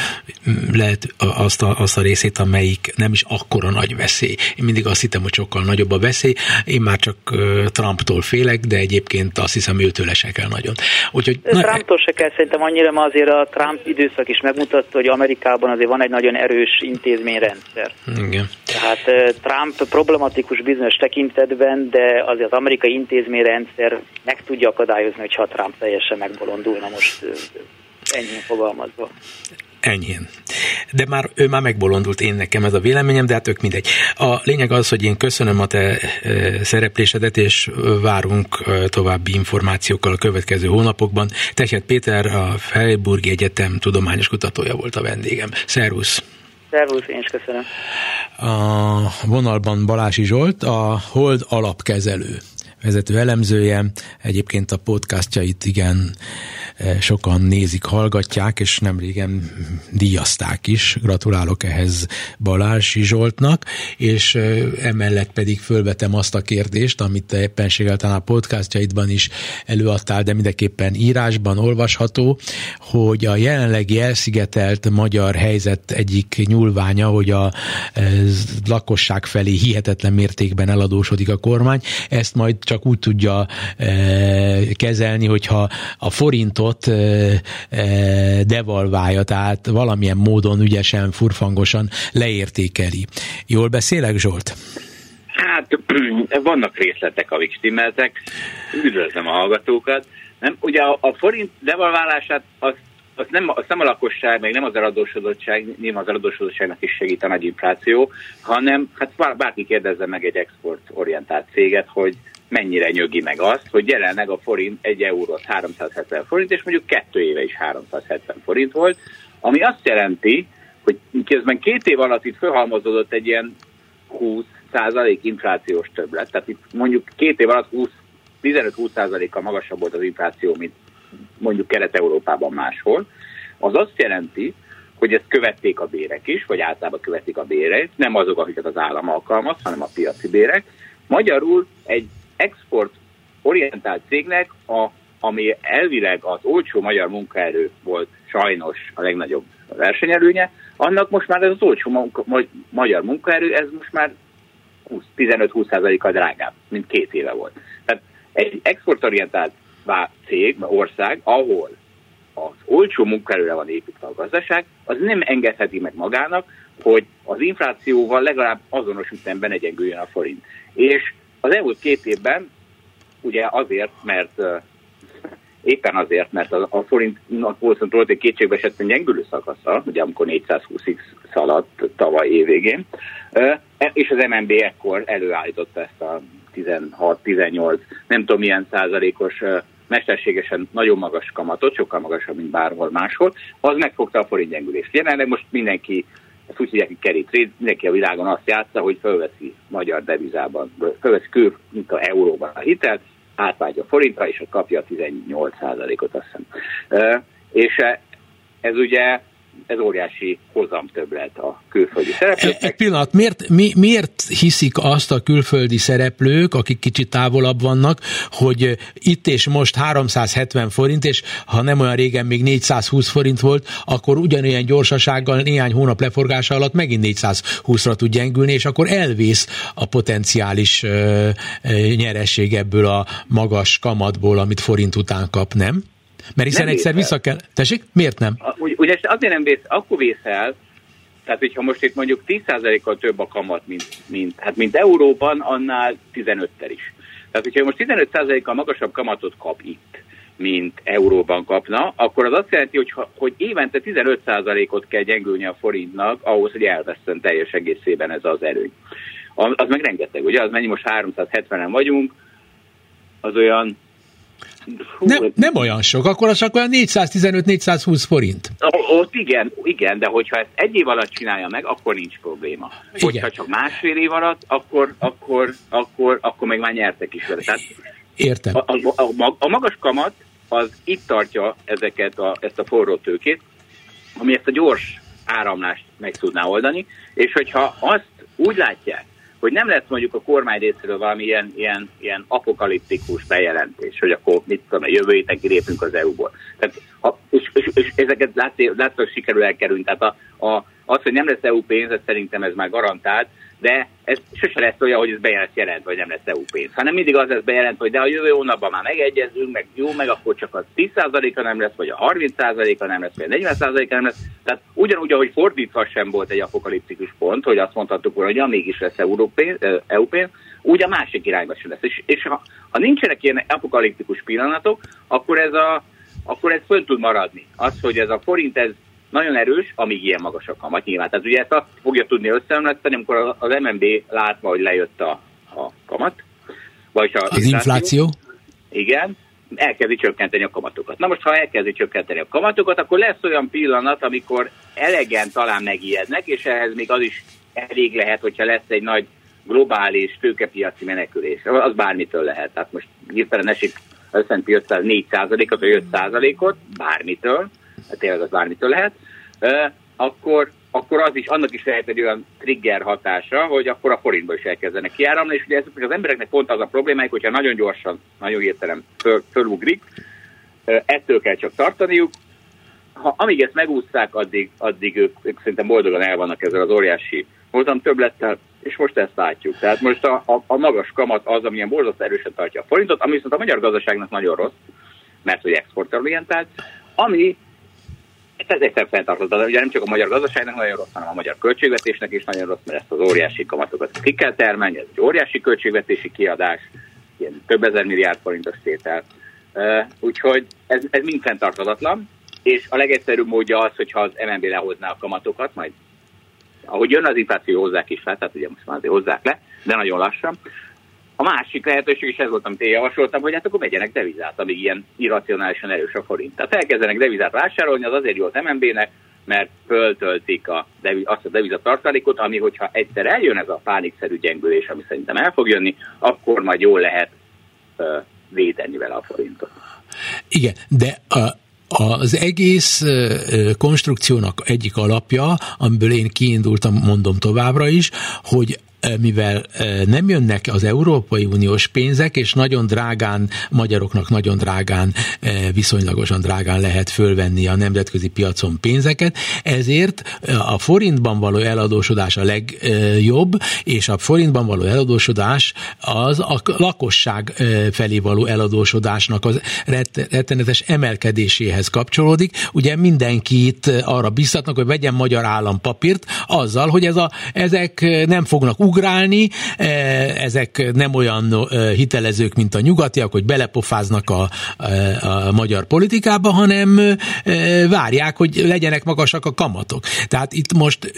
lehet azt, a, azt a részét, amelyik nem is akkora nagy veszély. Én mindig azt hittem, hogy sokkal nagyobb a veszély, én már csak Trumptól félek, de egyébként azt hiszem őtől se kell nagyon. Úgyhogy, na, Trumptól se kell szerintem annyira, mert azért a Trump időszak is megmutatta, hogy hogy Amerikában azért van egy nagyon erős intézményrendszer. Igen. Tehát Trump problematikus bizonyos tekintetben, de azért az amerikai intézményrendszer meg tudja akadályozni, hogyha Trump teljesen megbolondulna most ennyi fogalmazva enyhén. De már ő már megbolondult, én nekem ez a véleményem, de hát ők mindegy. A lényeg az, hogy én köszönöm a te e, szereplésedet, és várunk e, további információkkal a következő hónapokban. Techet Péter, a Freiburgi Egyetem tudományos kutatója volt a vendégem. Szervusz! Szervusz, én is köszönöm. A vonalban Balási Zsolt, a Hold alapkezelő vezető elemzője. Egyébként a podcastjait igen Eh, sokan nézik, hallgatják, és nem régen díjazták is. Gratulálok ehhez Balázs Zsoltnak, és eh, emellett pedig fölvetem azt a kérdést, amit te éppenséggel talán a podcastjaidban is előadtál, de mindenképpen írásban olvasható, hogy a jelenlegi elszigetelt magyar helyzet egyik nyúlványa, hogy a eh, lakosság felé hihetetlen mértékben eladósodik a kormány, ezt majd csak úgy tudja kezelni, hogyha a forintot forintot devalválja, tehát valamilyen módon ügyesen, furfangosan leértékeli. Jól beszélek, Zsolt? Hát [CLEARS THROAT] vannak részletek, amik stimmeltek. Üdvözlöm a hallgatókat. Nem, ugye a, a forint devalválását az az nem, az nem a lakosság, meg nem az eladósodottság, nyilván az eladósodottságnak is segít a nagy infláció, hanem hát bárki kérdezze meg egy exportorientált céget, hogy mennyire nyögi meg azt, hogy jelenleg a forint egy eurót 370 forint, és mondjuk kettő éve is 370 forint volt, ami azt jelenti, hogy közben két év alatt itt felhalmozódott egy ilyen 20 20% inflációs többlet, tehát itt mondjuk két év alatt 15-20%-kal magasabb volt az infláció, mint mondjuk Kelet-Európában máshol, az azt jelenti, hogy ezt követték a bérek is, vagy általában követik a bérek, nem azok, akiket az állam alkalmaz, hanem a piaci bérek. Magyarul egy export orientált cégnek, a, ami elvileg az olcsó magyar munkaerő volt sajnos a legnagyobb versenyelőnye, annak most már ez az olcsó munka, magyar munkaerő, ez most már 15-20%-kal drágább, mint két éve volt. Tehát egy exportorientált cég, ország, ahol az olcsó munkaerőre van építve a gazdaság, az nem engedheti meg magának, hogy az inflációval legalább azonos ütemben egyengüljön a forint. És az elmúlt két évben, ugye azért, mert éppen azért, mert a, a forintnak volt egy kétségbeesetten gyengülő szakasza, ugye amikor 420-ig szaladt tavaly évvégén, e, és az MNB ekkor előállította ezt a 16-18, nem tudom milyen százalékos mesterségesen nagyon magas kamatot, sokkal magasabb, mint bárhol máshol, az megfogta a forint gyengülést. Jelenleg most mindenki, ezt úgy hívják, hogy kerít, mindenki a világon azt játsza, hogy fölveszi magyar devizában, fölveszi kül, mint a euróban a hitelt, átváltja forintra, és kapja a 18%-ot, azt hiszem. És ez ugye ez óriási hozamtöbblet a külföldi szereplőknek. Egy pillanat, miért, mi, miért hiszik azt a külföldi szereplők, akik kicsit távolabb vannak, hogy itt és most 370 forint, és ha nem olyan régen még 420 forint volt, akkor ugyanilyen gyorsasággal néhány hónap leforgása alatt megint 420-ra tud gyengülni, és akkor elvész a potenciális ö, ö, nyeresség ebből a magas kamatból, amit forint után kap, nem? Mert hiszen nem egyszer vissza kell... Tessék? Miért nem? Ugy, ugye azért nem vész, akkor vész el, tehát hogyha most itt mondjuk 10%-kal több a kamat, mint, mint, hát mint Euróban, annál 15-tel is. Tehát hogyha most 15%-kal magasabb kamatot kap itt, mint euróban kapna, akkor az azt jelenti, hogy, hogy évente 15%-ot kell gyengülni a forintnak ahhoz, hogy elveszten teljes egészében ez az erőny. Az meg rengeteg, ugye? Az mennyi most 370-en vagyunk, az olyan Hú, nem, nem olyan sok, akkor az csak olyan 415-420 forint. Ott igen, igen, de hogyha ezt egy év alatt csinálja meg, akkor nincs probléma. Igen. Hogyha csak másfél év alatt, akkor, akkor, akkor, akkor meg már nyertek is vele. Tehát Értem. A, a, a, a magas kamat az itt tartja ezeket a, ezt a forró tőkét, ami ezt a gyors áramlást meg tudná oldani, és hogyha azt úgy látják, hogy nem lesz mondjuk a kormány részéről valami ilyen, ilyen, ilyen apokaliptikus bejelentés, hogy akkor mit tudom, a jövő héten kilépünk az EU-ból. Tehát, ha, és, és, és, ezeket látszólag sikerül elkerülni. Tehát a, a, az, hogy nem lesz EU pénz, szerintem ez már garantált, de ez sose lesz olyan, hogy ez bejelent jelent, vagy nem lesz EU pénz, hanem mindig az lesz bejelent, hogy de a jövő hónapban már megegyezünk, meg jó, meg akkor csak a 10%-a nem lesz, vagy a 30%-a nem lesz, vagy a 40%-a nem lesz. Tehát ugyanúgy, ahogy fordítva sem volt egy apokaliptikus pont, hogy azt mondhattuk volna, hogy ja, mégis lesz EU pénz, EU pénz úgy a másik irányba sem lesz. És, és ha, ha nincsenek ilyen apokaliptikus pillanatok, akkor ez a akkor ez föl tud maradni. Az, hogy ez a forint, ez nagyon erős, amíg ilyen magas a kamat nyilván. Tehát ugye ezt azt fogja tudni összeemleszteni, amikor az MNB látva, hogy lejött a, a kamat, vagy a az infláció. Igen, elkezdi csökkenteni a kamatokat. Na most, ha elkezdi csökkenteni a kamatokat, akkor lesz olyan pillanat, amikor elegen talán megijednek, és ehhez még az is elég lehet, hogyha lesz egy nagy globális tőkepiaci menekülés. Az bármitől lehet. Tehát most hirtelen esik az S&P 500 4%-ot, vagy 5%-ot, bármitől, hát tényleg az bármitől lehet, akkor, akkor az is, annak is lehet egy olyan trigger hatása, hogy akkor a forintba is elkezdenek kiáramlani, és ugye az embereknek pont az a problémájuk, hogyha nagyon gyorsan, nagyon értelem föl, fölugrik, ettől kell csak tartaniuk, ha, amíg ezt megúszták, addig, addig ők, ők szerintem boldogan el vannak ezzel az óriási voltam többlettel, és most ezt látjuk. Tehát most a, a, a magas kamat az, amilyen borzasztó erősen tartja a forintot, ami viszont a magyar gazdaságnak nagyon rossz, mert hogy exportorientált, ami ez egyszer fenntartott, ugye nem csak a magyar gazdaságnak nagyon rossz, hanem a magyar költségvetésnek is nagyon rossz, mert ezt az óriási kamatokat ki kell termelni, ez egy óriási költségvetési kiadás, ilyen több ezer milliárd forintos tétel. Úgyhogy ez, ez mind fenntarthatatlan, és a legegyszerűbb módja az, hogyha az MNB lehozná a kamatokat, majd ahogy jön az infláció hozzák is le, tehát ugye most már azért hozzák le, de nagyon lassan, a másik lehetőség, és ez volt, amit én javasoltam, hogy hát akkor vegyenek devizát, amíg ilyen irracionálisan erős a forint. Tehát elkezdenek devizát vásárolni, az azért jó az MNB-nek, mert föltöltik a, azt a devizatartalékot, ami hogyha egyszer eljön ez a pánikszerű gyengülés, ami szerintem el fog jönni, akkor majd jól lehet uh, védeni vele a forintot. Igen, de a, az egész konstrukciónak egyik alapja, amiből én kiindultam, mondom továbbra is, hogy mivel nem jönnek az Európai Uniós pénzek, és nagyon drágán, magyaroknak nagyon drágán, viszonylagosan drágán lehet fölvenni a nemzetközi piacon pénzeket, ezért a forintban való eladósodás a legjobb, és a forintban való eladósodás az a lakosság felé való eladósodásnak az rettenetes emelkedéséhez kapcsolódik. Ugye mindenkit arra biztatnak, hogy vegyen magyar állampapírt azzal, hogy ez a, ezek nem fognak ugrálni, e, ezek nem olyan e, hitelezők, mint a nyugatiak, hogy belepofáznak a, e, a magyar politikába, hanem várják, hogy legyenek magasak a kamatok. Tehát itt most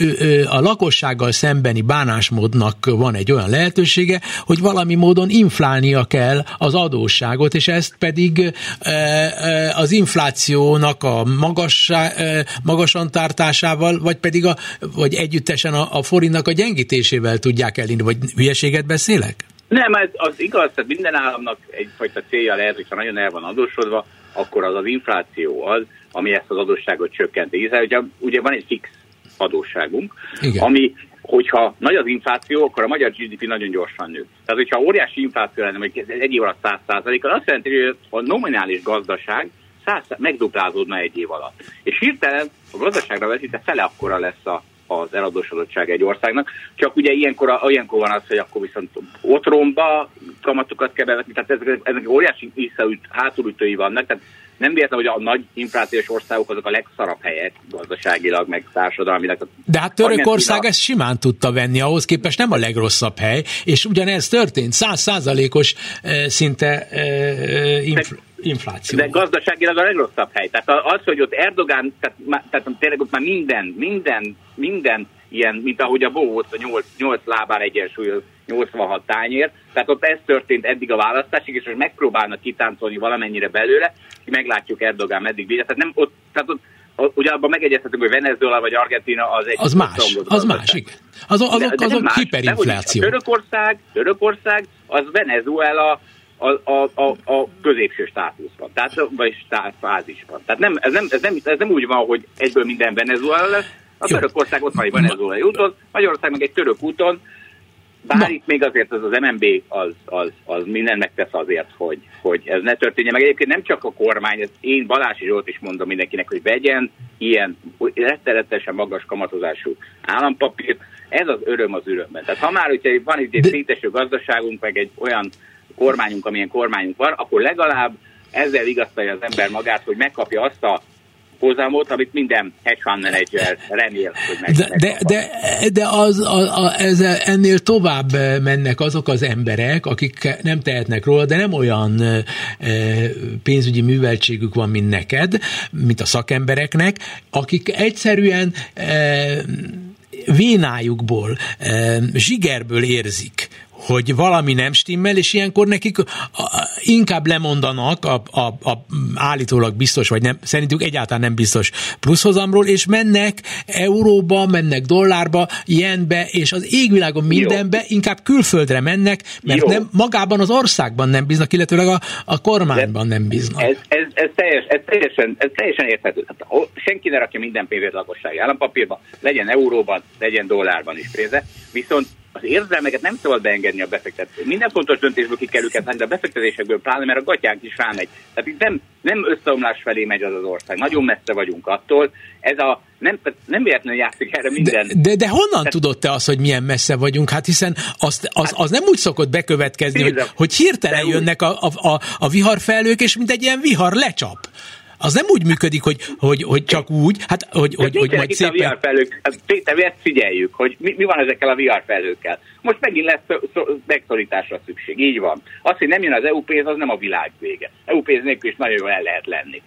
a lakossággal szembeni bánásmódnak van egy olyan lehetősége, hogy valami módon inflálnia kell az adósságot, és ezt pedig az inflációnak a magas, magasan tartásával, vagy pedig a, vagy együttesen a, a forintnak a gyengítésével tudják tudják elindni, vagy hülyeséget beszélek? Nem, ez az igaz, tehát minden államnak egyfajta célja lehet, hogyha nagyon el van adósodva, akkor az az infláció az, ami ezt az adósságot csökkenti. Hiszen ugye, ugye van egy fix adósságunk, Igen. ami hogyha nagy az infláció, akkor a magyar GDP nagyon gyorsan nő. Tehát, hogyha óriási infláció lenne, hogy egy év alatt 100 százalékkal, azt jelenti, hogy a nominális gazdaság 100, megduplázódna egy év alatt. És hirtelen a gazdaságra vetítve fele akkora lesz a az eladósodottság egy országnak. Csak ugye ilyenkor, ilyenkor van az, hogy akkor viszont otromba kamatokat kell bevetni, tehát ezek, ezek óriási visszaüt, hátulütői vannak, tehát nem véletlen, hogy a nagy inflációs országok azok a legszarabb helyek gazdaságilag, meg társadalmilag. De hát Törökország ezt simán tudta venni, ahhoz képest nem a legrosszabb hely, és ugyanez történt, száz százalékos szinte infl- infláció. De gazdaságilag a legrosszabb hely. Tehát az, hogy ott Erdogán, tehát, tehát tényleg ott már minden, minden, minden ilyen, mint ahogy a Bó volt a 8, 8 lábán egyensúly, 86 tányért. Tehát ott ez történt eddig a választásig, és most megpróbálnak kitáncolni valamennyire belőle, és meglátjuk Erdogán meddig vége. Tehát nem ott, tehát ott ugye abban megegyezhetünk, hogy Venezuela vagy Argentina az egy... Az más, az más, igen. Az, azok, azok más, hiperinfláció. Törökország, Törökország, az Venezuela a, a, a, a középső státuszban, tehát, vagy fázisban. Tehát nem, ez, nem, ez, nem, ez nem úgy van, hogy egyből minden Venezuela lesz, a Törökország ott van egy venezuelai úton, Magyarország meg egy török úton, bár Na. itt még azért az, az MNB az, az, az minden megtesz azért, hogy, hogy ez ne történjen. Meg egyébként nem csak a kormány, ez én Balási Zsolt is mondom mindenkinek, hogy vegyen ilyen rettenetesen magas kamatozású állampapírt, ez az öröm az örömben. Tehát ha már hogyha van egy De... széteső gazdaságunk, meg egy olyan kormányunk, amilyen kormányunk van, akkor legalább ezzel vigasztalja az ember magát, hogy megkapja azt a hozamot, amit minden hedge fund manager remél, hogy meg, de, de, de, de az, a, a, ez, ennél tovább mennek azok az emberek, akik nem tehetnek róla, de nem olyan e, pénzügyi műveltségük van, mint neked, mint a szakembereknek, akik egyszerűen e, vénájukból, e, zsigerből érzik, hogy valami nem stimmel, és ilyenkor nekik inkább lemondanak a, a, a állítólag biztos, vagy nem, szerintük egyáltalán nem biztos pluszhozamról, és mennek euróba, mennek dollárba, ilyenbe, és az égvilágon mindenbe Jó. inkább külföldre mennek, mert nem, magában az országban nem bíznak, illetőleg a, a kormányban nem bíznak. Ez, ez, ez, teljes, ez, teljesen, ez teljesen érthető. Hát, senki ne rakja minden pénzét lakossági állampapírba, legyen euróban, legyen dollárban is pénze, viszont az érzelmeket nem szabad beengedni a befektető. Minden fontos döntésből ki kell őket venni, de a befektetésekből pláne, mert a gatyánk is rámegy. Tehát itt nem, nem összeomlás felé megy az az ország. Nagyon messze vagyunk attól. Ez a nem, nem véletlenül játszik erre minden. De, de, de honnan Tehát, tudod te azt, hogy milyen messze vagyunk? Hát hiszen azt, az, az nem úgy szokott bekövetkezni, hogy, hogy hirtelen jönnek a, a, a, a viharfelők, és mint egy ilyen vihar lecsap az nem úgy működik, hogy, hogy, hogy csak úgy, hát hogy, hogy, hogy majd szépen... A VR-felhők, hát, ezt figyeljük, hogy mi, mi van ezekkel a VR-felhőkkel. Most megint lesz megszorításra szükség, így van. Az, hogy nem jön az EU pénz, az nem a világ vége. EU pénz nélkül is nagyon jól el lehet lenni.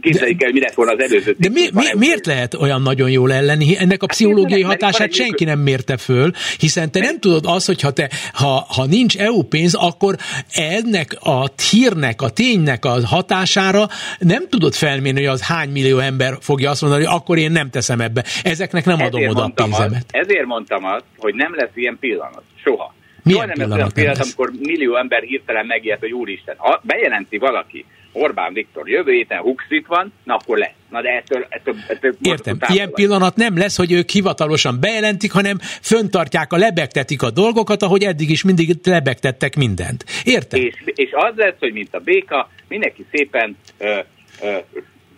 Képzeljük el, mi lett volna az előző. De mi, mi, miért lehet olyan nagyon jól ellenni? Ennek a hát pszichológiai hát, hatását senki nem mérte föl, hiszen te nem tudod azt, hogy ha, te, ha, ha nincs EU pénz, akkor ennek a hírnek, a ténynek a hatására nem tudod felmérni, hogy az hány millió ember fogja azt mondani, hogy akkor én nem teszem ebbe. Ezeknek nem ezért adom oda a pénzemet. Az, ezért mondtam azt, hogy nem lesz ilyen pillanat. Soha. Milyen Soha nem lesz olyan pillanat, amikor millió ember hirtelen megijed, hogy úristen, ha bejelenti valaki, Orbán Viktor jövő héten Huxit van, na akkor lesz. Na de ettől, ettől, ettől Értem, ilyen pillanat nem lesz, hogy ők hivatalosan bejelentik, hanem föntartják, a lebegtetik a dolgokat, ahogy eddig is mindig lebegtettek mindent. Értem? És, és az lesz, hogy mint a béka, mindenki szépen ö, ö,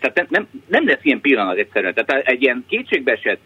tehát nem, nem, nem lesz ilyen pillanat egyszerűen. Tehát egy ilyen kétségbeesett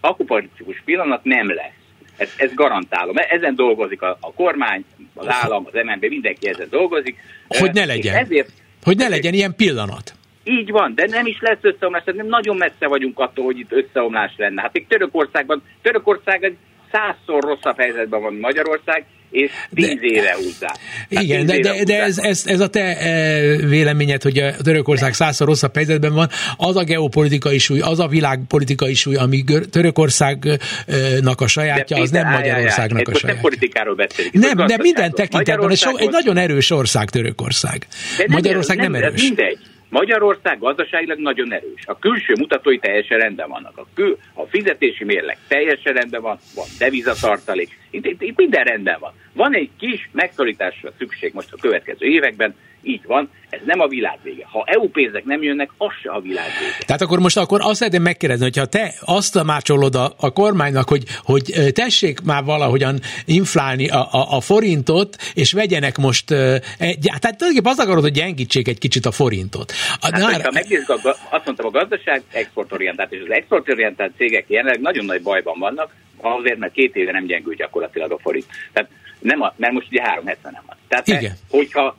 akupolitikus pillanat nem lesz. Ez, ez garantálom. Ezen dolgozik a, a kormány, az állam, az MNB, mindenki ezen dolgozik. Hogy ne legyen. Ezért, hogy ne legyen ilyen pillanat. Így van, de nem is lesz összeomlás, nem nagyon messze vagyunk attól, hogy itt összeomlás lenne. Hát még Törökországban, Törökország egy százszor rosszabb helyzetben van Magyarország, és tíz éve hozzá. Igen, de, de, de ez, ez, ez a te e, véleményed, hogy a Törökország százszor rosszabb helyzetben van, az a geopolitikai súly, az a világpolitikai súly, ami Törökországnak a sajátja, az nem Magyarországnak a sajátja. Nem politikáról beszélünk. Nem, de minden tekintetben, egy nagyon erős ország Törökország. Magyarország nem, nem erős. Mindegy. Magyarország gazdaságilag nagyon erős. A külső mutatói teljesen rendben vannak. A, kül, a fizetési mérleg teljesen rendben van, van devizatartalék, itt, itt, itt minden rendben van. Van egy kis megszorításra szükség most a következő években, így van, ez nem a világ vége. Ha EU pénzek nem jönnek, az se a világ vége. Tehát akkor most akkor azt szeretném megkérdezni, hogyha te azt mácsolod a, a kormánynak, hogy, hogy tessék már valahogyan inflálni a, a, a forintot, és vegyenek most, egy, tehát tulajdonképpen azt akarod, hogy gyengítsék egy kicsit a forintot. A, hát, már... ha megnézzük, a, azt mondtam, a gazdaság exportorientált, és az exportorientált cégek jelenleg nagyon nagy bajban vannak, azért, mert két éve nem gyengül gyakorlatilag a forint. Tehát nem a, mert most ugye 370 nem van. Tehát Igen. Ez, hogyha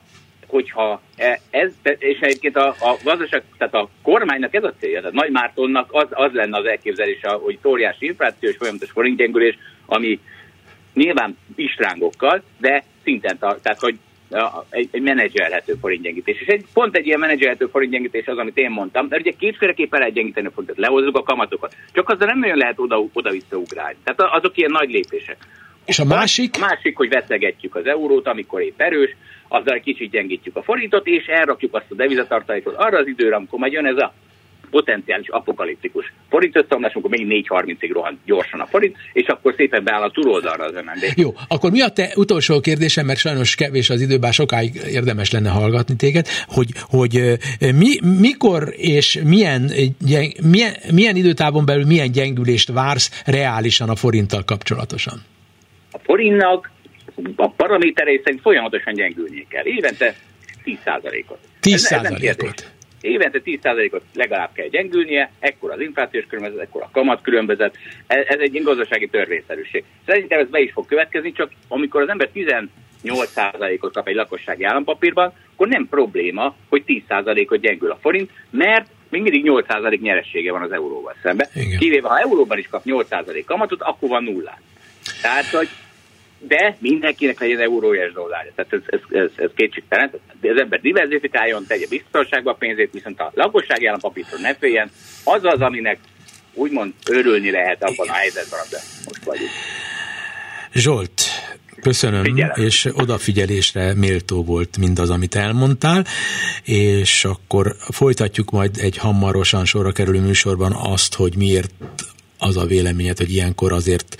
hogyha e, ez, és egyébként a, a gazdaság, tehát a kormánynak ez a célja, tehát Nagy Mártonnak az, az lenne az elképzelése, hogy óriási infláció és folyamatos forintgyengülés, ami nyilván istrángokkal, de szinten, tehát hogy egy, egy menedzselhető forintgyengítés. És egy, pont egy ilyen menedzselhető forintgyengítés az, amit én mondtam, mert ugye kétféleképpen lehet gyengíteni a forintot, lehozzuk a kamatokat. Csak azzal nem nagyon lehet oda, oda-vissza ugrálni. Tehát azok ilyen nagy lépések. És a másik? A másik, hogy veszegetjük az eurót, amikor épp erős, azzal kicsit gyengítjük a forintot, és elrakjuk azt a devizatartalékot arra az időre, amikor majd jön ez a potenciális apokaliptikus forint összeomlás, amikor még 4.30-ig rohan gyorsan a forint, és akkor szépen beáll a túloldalra az MNB. Jó, akkor mi a te utolsó kérdésem, mert sajnos kevés az időben, sokáig érdemes lenne hallgatni téged, hogy, hogy mi, mikor és milyen, gyeng, milyen, milyen időtávon belül milyen gyengülést vársz reálisan a forinttal kapcsolatosan? A forintnak a paraméterei szerint folyamatosan gyengülnie kell. Évente 10%-ot. 10%-ot. Évente 10%-ot legalább kell gyengülnie, ekkor az inflációs különbözet, ekkor a kamat különbözet, ez, ez egy gazdasági törvényszerűség. Szerintem ez be is fog következni, csak amikor az ember 18%-ot kap egy lakossági állampapírban, akkor nem probléma, hogy 10%-ot gyengül a forint, mert még mindig 8% nyeressége van az euróval szemben. Kivéve, ha euróban is kap 8% kamatot, akkor van nullán. Tehát, hogy de mindenkinek legyen eurója és dollárja. Tehát ez, ez, ez, ez kétségtelen. Az ember diversifikáljon, tegye biztonságba a pénzét, viszont a lakossági állampapírtól ne féljen. Az az, aminek úgymond örülni lehet abban a helyzetben, amiben most vagyunk. Zsolt, Köszönöm, Figyelem. és odafigyelésre méltó volt mindaz, amit elmondtál, és akkor folytatjuk majd egy hamarosan sorra kerülő műsorban azt, hogy miért az a véleményed, hogy ilyenkor azért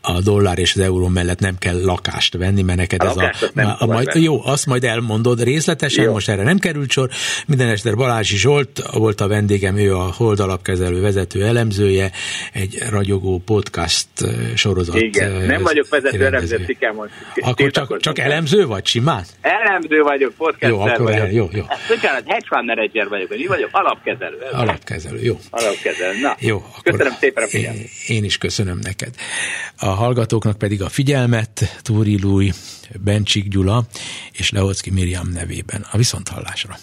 a dollár és az euró mellett nem kell lakást venni, mert neked ez a, a, a majd, jó, azt majd elmondod részletesen, jó. most erre nem került sor. Minden este Balázsi Zsolt volt a vendégem, ő a Hold alapkezelő vezető elemzője, egy ragyogó podcast sorozat. Igen, nem vagyok vezető elemző, most. Akkor csak, csak elemző vagy, simán? Elemző vagyok, podcast jó, akkor vagyok. Jó, jó. Hát, hedge fund manager vagyok, mi vagyok, alapkezelő. Alapkezelő, jó. Alapkezelő, na. Jó, akkor köszönöm szépen a figyelmet. Én, én is köszönöm neked. A hallgatóknak pedig a figyelmet Túri Lúj, Bencsik Gyula és Leocki Miriam nevében. A viszonthallásra.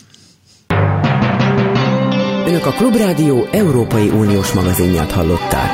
Önök a Klubrádió Európai Uniós magazinját hallották.